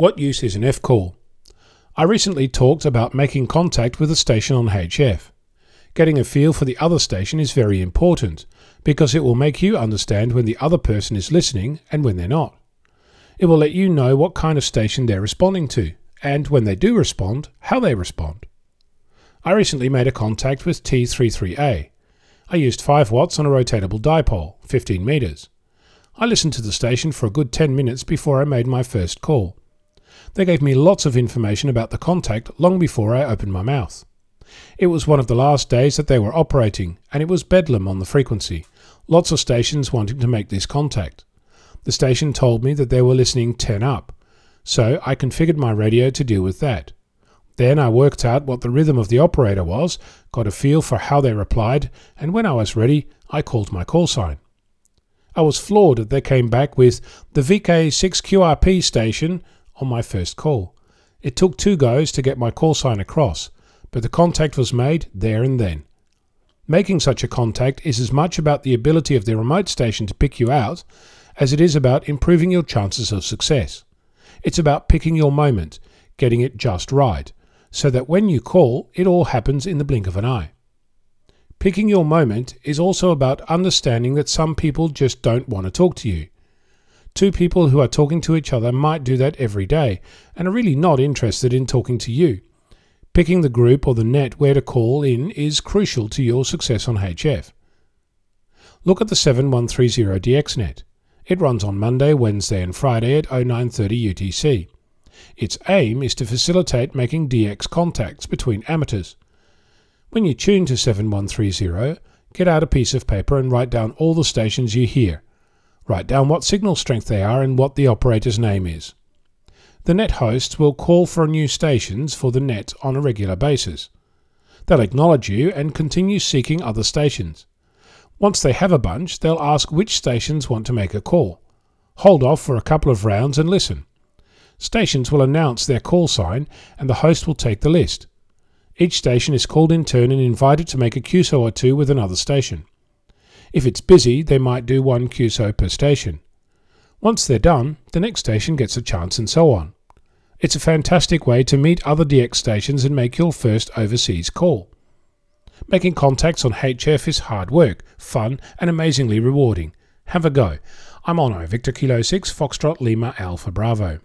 What use is an F call? I recently talked about making contact with a station on HF. Getting a feel for the other station is very important because it will make you understand when the other person is listening and when they're not. It will let you know what kind of station they're responding to, and when they do respond, how they respond. I recently made a contact with T33A. I used 5 watts on a rotatable dipole, 15 meters. I listened to the station for a good 10 minutes before I made my first call. They gave me lots of information about the contact long before I opened my mouth. It was one of the last days that they were operating, and it was bedlam on the frequency. Lots of stations wanting to make this contact. The station told me that they were listening 10 up, so I configured my radio to deal with that. Then I worked out what the rhythm of the operator was, got a feel for how they replied, and when I was ready, I called my call sign. I was floored that they came back with the VK6QRP station on my first call. It took two goes to get my call sign across, but the contact was made there and then. Making such a contact is as much about the ability of the remote station to pick you out as it is about improving your chances of success. It's about picking your moment, getting it just right, so that when you call, it all happens in the blink of an eye. Picking your moment is also about understanding that some people just don't want to talk to you. Two people who are talking to each other might do that every day and are really not interested in talking to you. Picking the group or the net where to call in is crucial to your success on HF. Look at the 7130DX net. It runs on Monday, Wednesday and Friday at 0930 UTC. Its aim is to facilitate making DX contacts between amateurs. When you tune to 7130, get out a piece of paper and write down all the stations you hear. Write down what signal strength they are and what the operator's name is. The net hosts will call for new stations for the net on a regular basis. They'll acknowledge you and continue seeking other stations. Once they have a bunch, they'll ask which stations want to make a call. Hold off for a couple of rounds and listen. Stations will announce their call sign and the host will take the list. Each station is called in turn and invited to make a QSO or two with another station. If it's busy, they might do one QSO per station. Once they're done, the next station gets a chance and so on. It's a fantastic way to meet other DX stations and make your first overseas call. Making contacts on HF is hard work, fun, and amazingly rewarding. Have a go. I'm Onno, Victor Kilo 6, Foxtrot Lima Alpha Bravo.